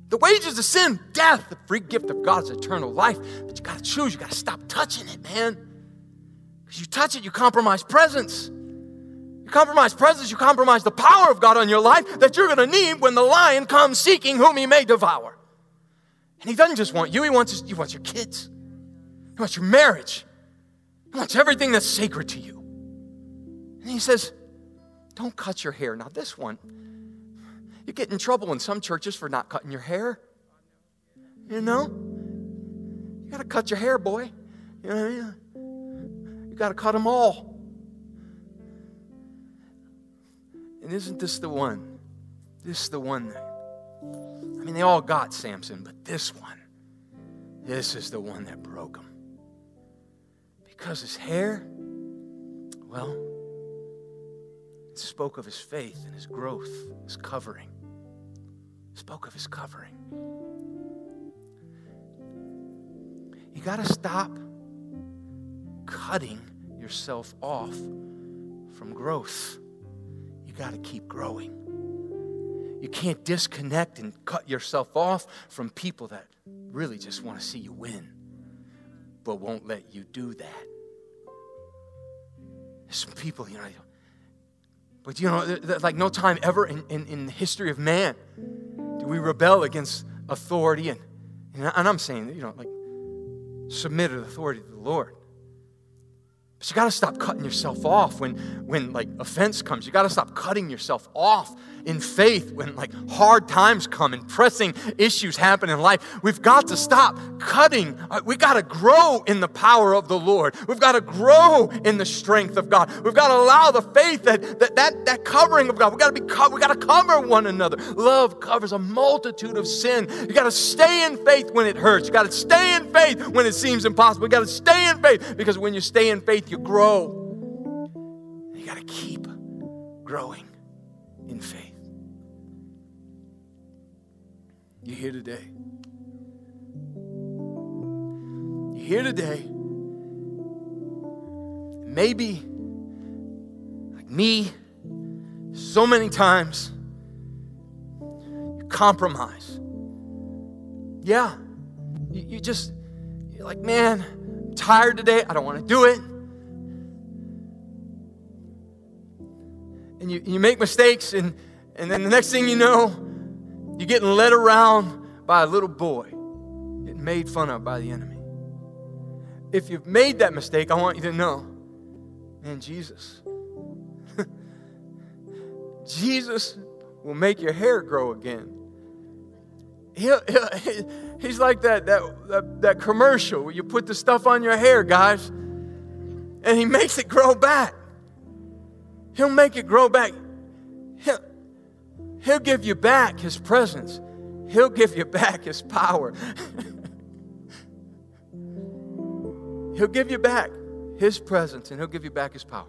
The wages of sin, death. The free gift of God is eternal life. But you got to choose. You got to stop touching it, man. Because you touch it, you compromise presence. You compromise presence, you compromise the power of God on your life that you're going to need when the lion comes seeking whom he may devour. And he doesn't just want you, he wants, he wants your kids. He wants your marriage. He wants everything that's sacred to you. And he says, Don't cut your hair. Now, this one, you get in trouble in some churches for not cutting your hair. You know? You got to cut your hair, boy. You know, you got to cut them all. And isn't this the one? This is the one that, I mean, they all got Samson, but this one, this is the one that broke him. Because his hair, well, it spoke of his faith and his growth, his covering. It spoke of his covering. You got to stop cutting yourself off from growth got to keep growing. You can't disconnect and cut yourself off from people that really just want to see you win, but won't let you do that. There's some people, you know, but you know, like no time ever in, in, in the history of man do we rebel against authority. And, and I'm saying, you know, like submitted authority to the Lord. But you got to stop cutting yourself off when, when like offense comes. You got to stop cutting yourself off in faith when like hard times come and pressing issues happen in life. We've got to stop cutting. Uh, we got to grow in the power of the Lord. We've got to grow in the strength of God. We've got to allow the faith that that that, that covering of God. We got to be co- we got to cover one another. Love covers a multitude of sin. You got to stay in faith when it hurts. You got to stay in faith when it seems impossible. You got to stay in faith because when you stay in faith, you grow. You got to keep growing in faith. You're here today. You're here today. Maybe, like me, so many times, you compromise. Yeah. You, you just, you're like, man, I'm tired today. I don't want to do it. And you, you make mistakes, and, and then the next thing you know, you're getting led around by a little boy, getting made fun of by the enemy. If you've made that mistake, I want you to know, man, Jesus. Jesus will make your hair grow again. He'll, he'll, he's like that, that, that, that commercial where you put the stuff on your hair, guys, and he makes it grow back. He'll make it grow back. He'll, He'll give you back His presence, He'll give you back His power. he'll give you back His presence and He'll give you back His power.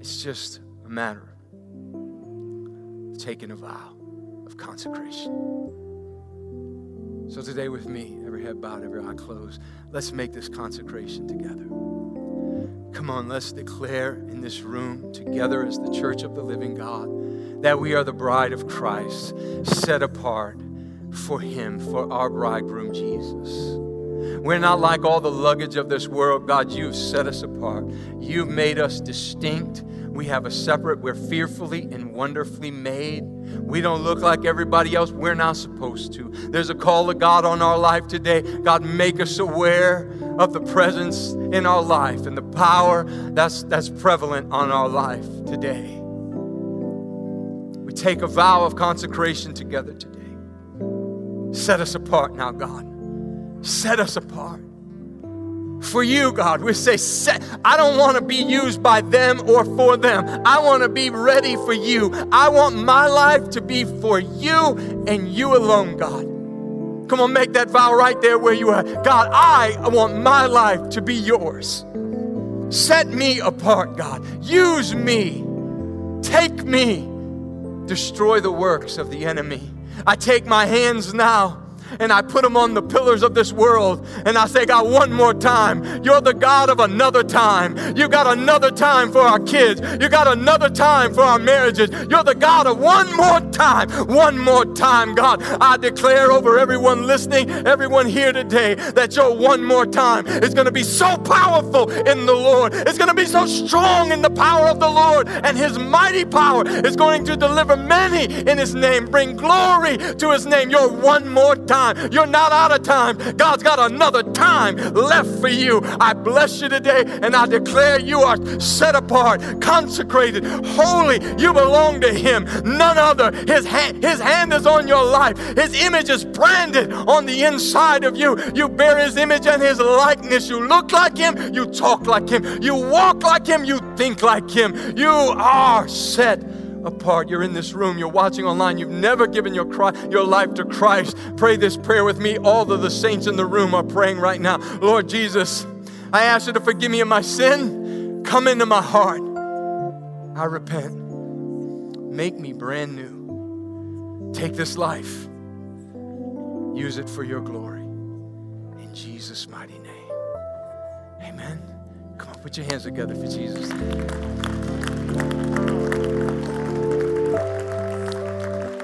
It's just a matter of taking a vow of consecration. So, today, with me, every head bowed, every eye closed, let's make this consecration together. Come on, let's declare in this room together as the church of the living God that we are the bride of Christ, set apart for Him, for our bridegroom Jesus. We're not like all the luggage of this world. God, you've set us apart. You've made us distinct. We have a separate, we're fearfully and wonderfully made. We don't look like everybody else. We're not supposed to. There's a call of God on our life today. God, make us aware of the presence in our life and the power that's, that's prevalent on our life today We take a vow of consecration together today. Set us apart now, God. Set us apart. For you, God, we say, I don't want to be used by them or for them. I want to be ready for you. I want my life to be for you and you alone, God. Come on, make that vow right there where you are. God, I want my life to be yours. Set me apart, God. Use me. Take me destroy the works of the enemy. I take my hands now and I put them on the pillars of this world. And I say, God, one more time. You're the God of another time. You got another time for our kids. You got another time for our marriages. You're the God of one more time. One more time, God. I declare over everyone listening, everyone here today, that your one more time is going to be so powerful in the Lord. It's going to be so strong in the power of the Lord, and His mighty power is going to deliver many in His name. Bring glory to His name. You're one more time. You're not out of time. God's got another time left for you. I bless you today, and I declare you are set apart, consecrated, holy. You belong to Him, none other. His hand, His hand is on your life. His image is branded on the inside of you. You bear His image and His likeness. You look like Him. You talk like Him. You walk like Him. You think like Him. You are set apart. You're in this room, you're watching online, you've never given your, your life to Christ. Pray this prayer with me. All of the saints in the room are praying right now. Lord Jesus, I ask you to forgive me of my sin. Come into my heart. I repent. Make me brand new. Take this life, use it for your glory. In Jesus' mighty name. Amen. Come on, put your hands together for Jesus.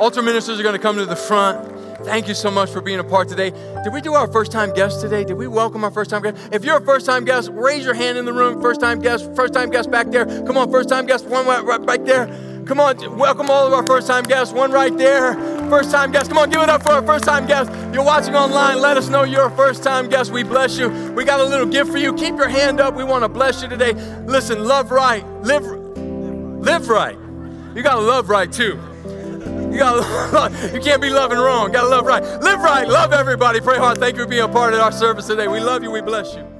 Altar ministers are going to come to the front. Thank you so much for being a part today. Did we do our first time guest today? Did we welcome our first time guest? If you're a first time guest, raise your hand in the room. First time guest, first time guest back there. Come on, first time guest, one right back there. Come on, welcome all of our first time guests. One right there. First time guest. Come on, give it up for our first time guest. You're watching online. Let us know you're a first time guest. We bless you. We got a little gift for you. Keep your hand up. We want to bless you today. Listen, love right. Live, live right. You got to love right too. You got you can't be loving wrong. Got to love right. Live right. Love everybody. Pray hard. Thank you for being a part of our service today. We love you. We bless you.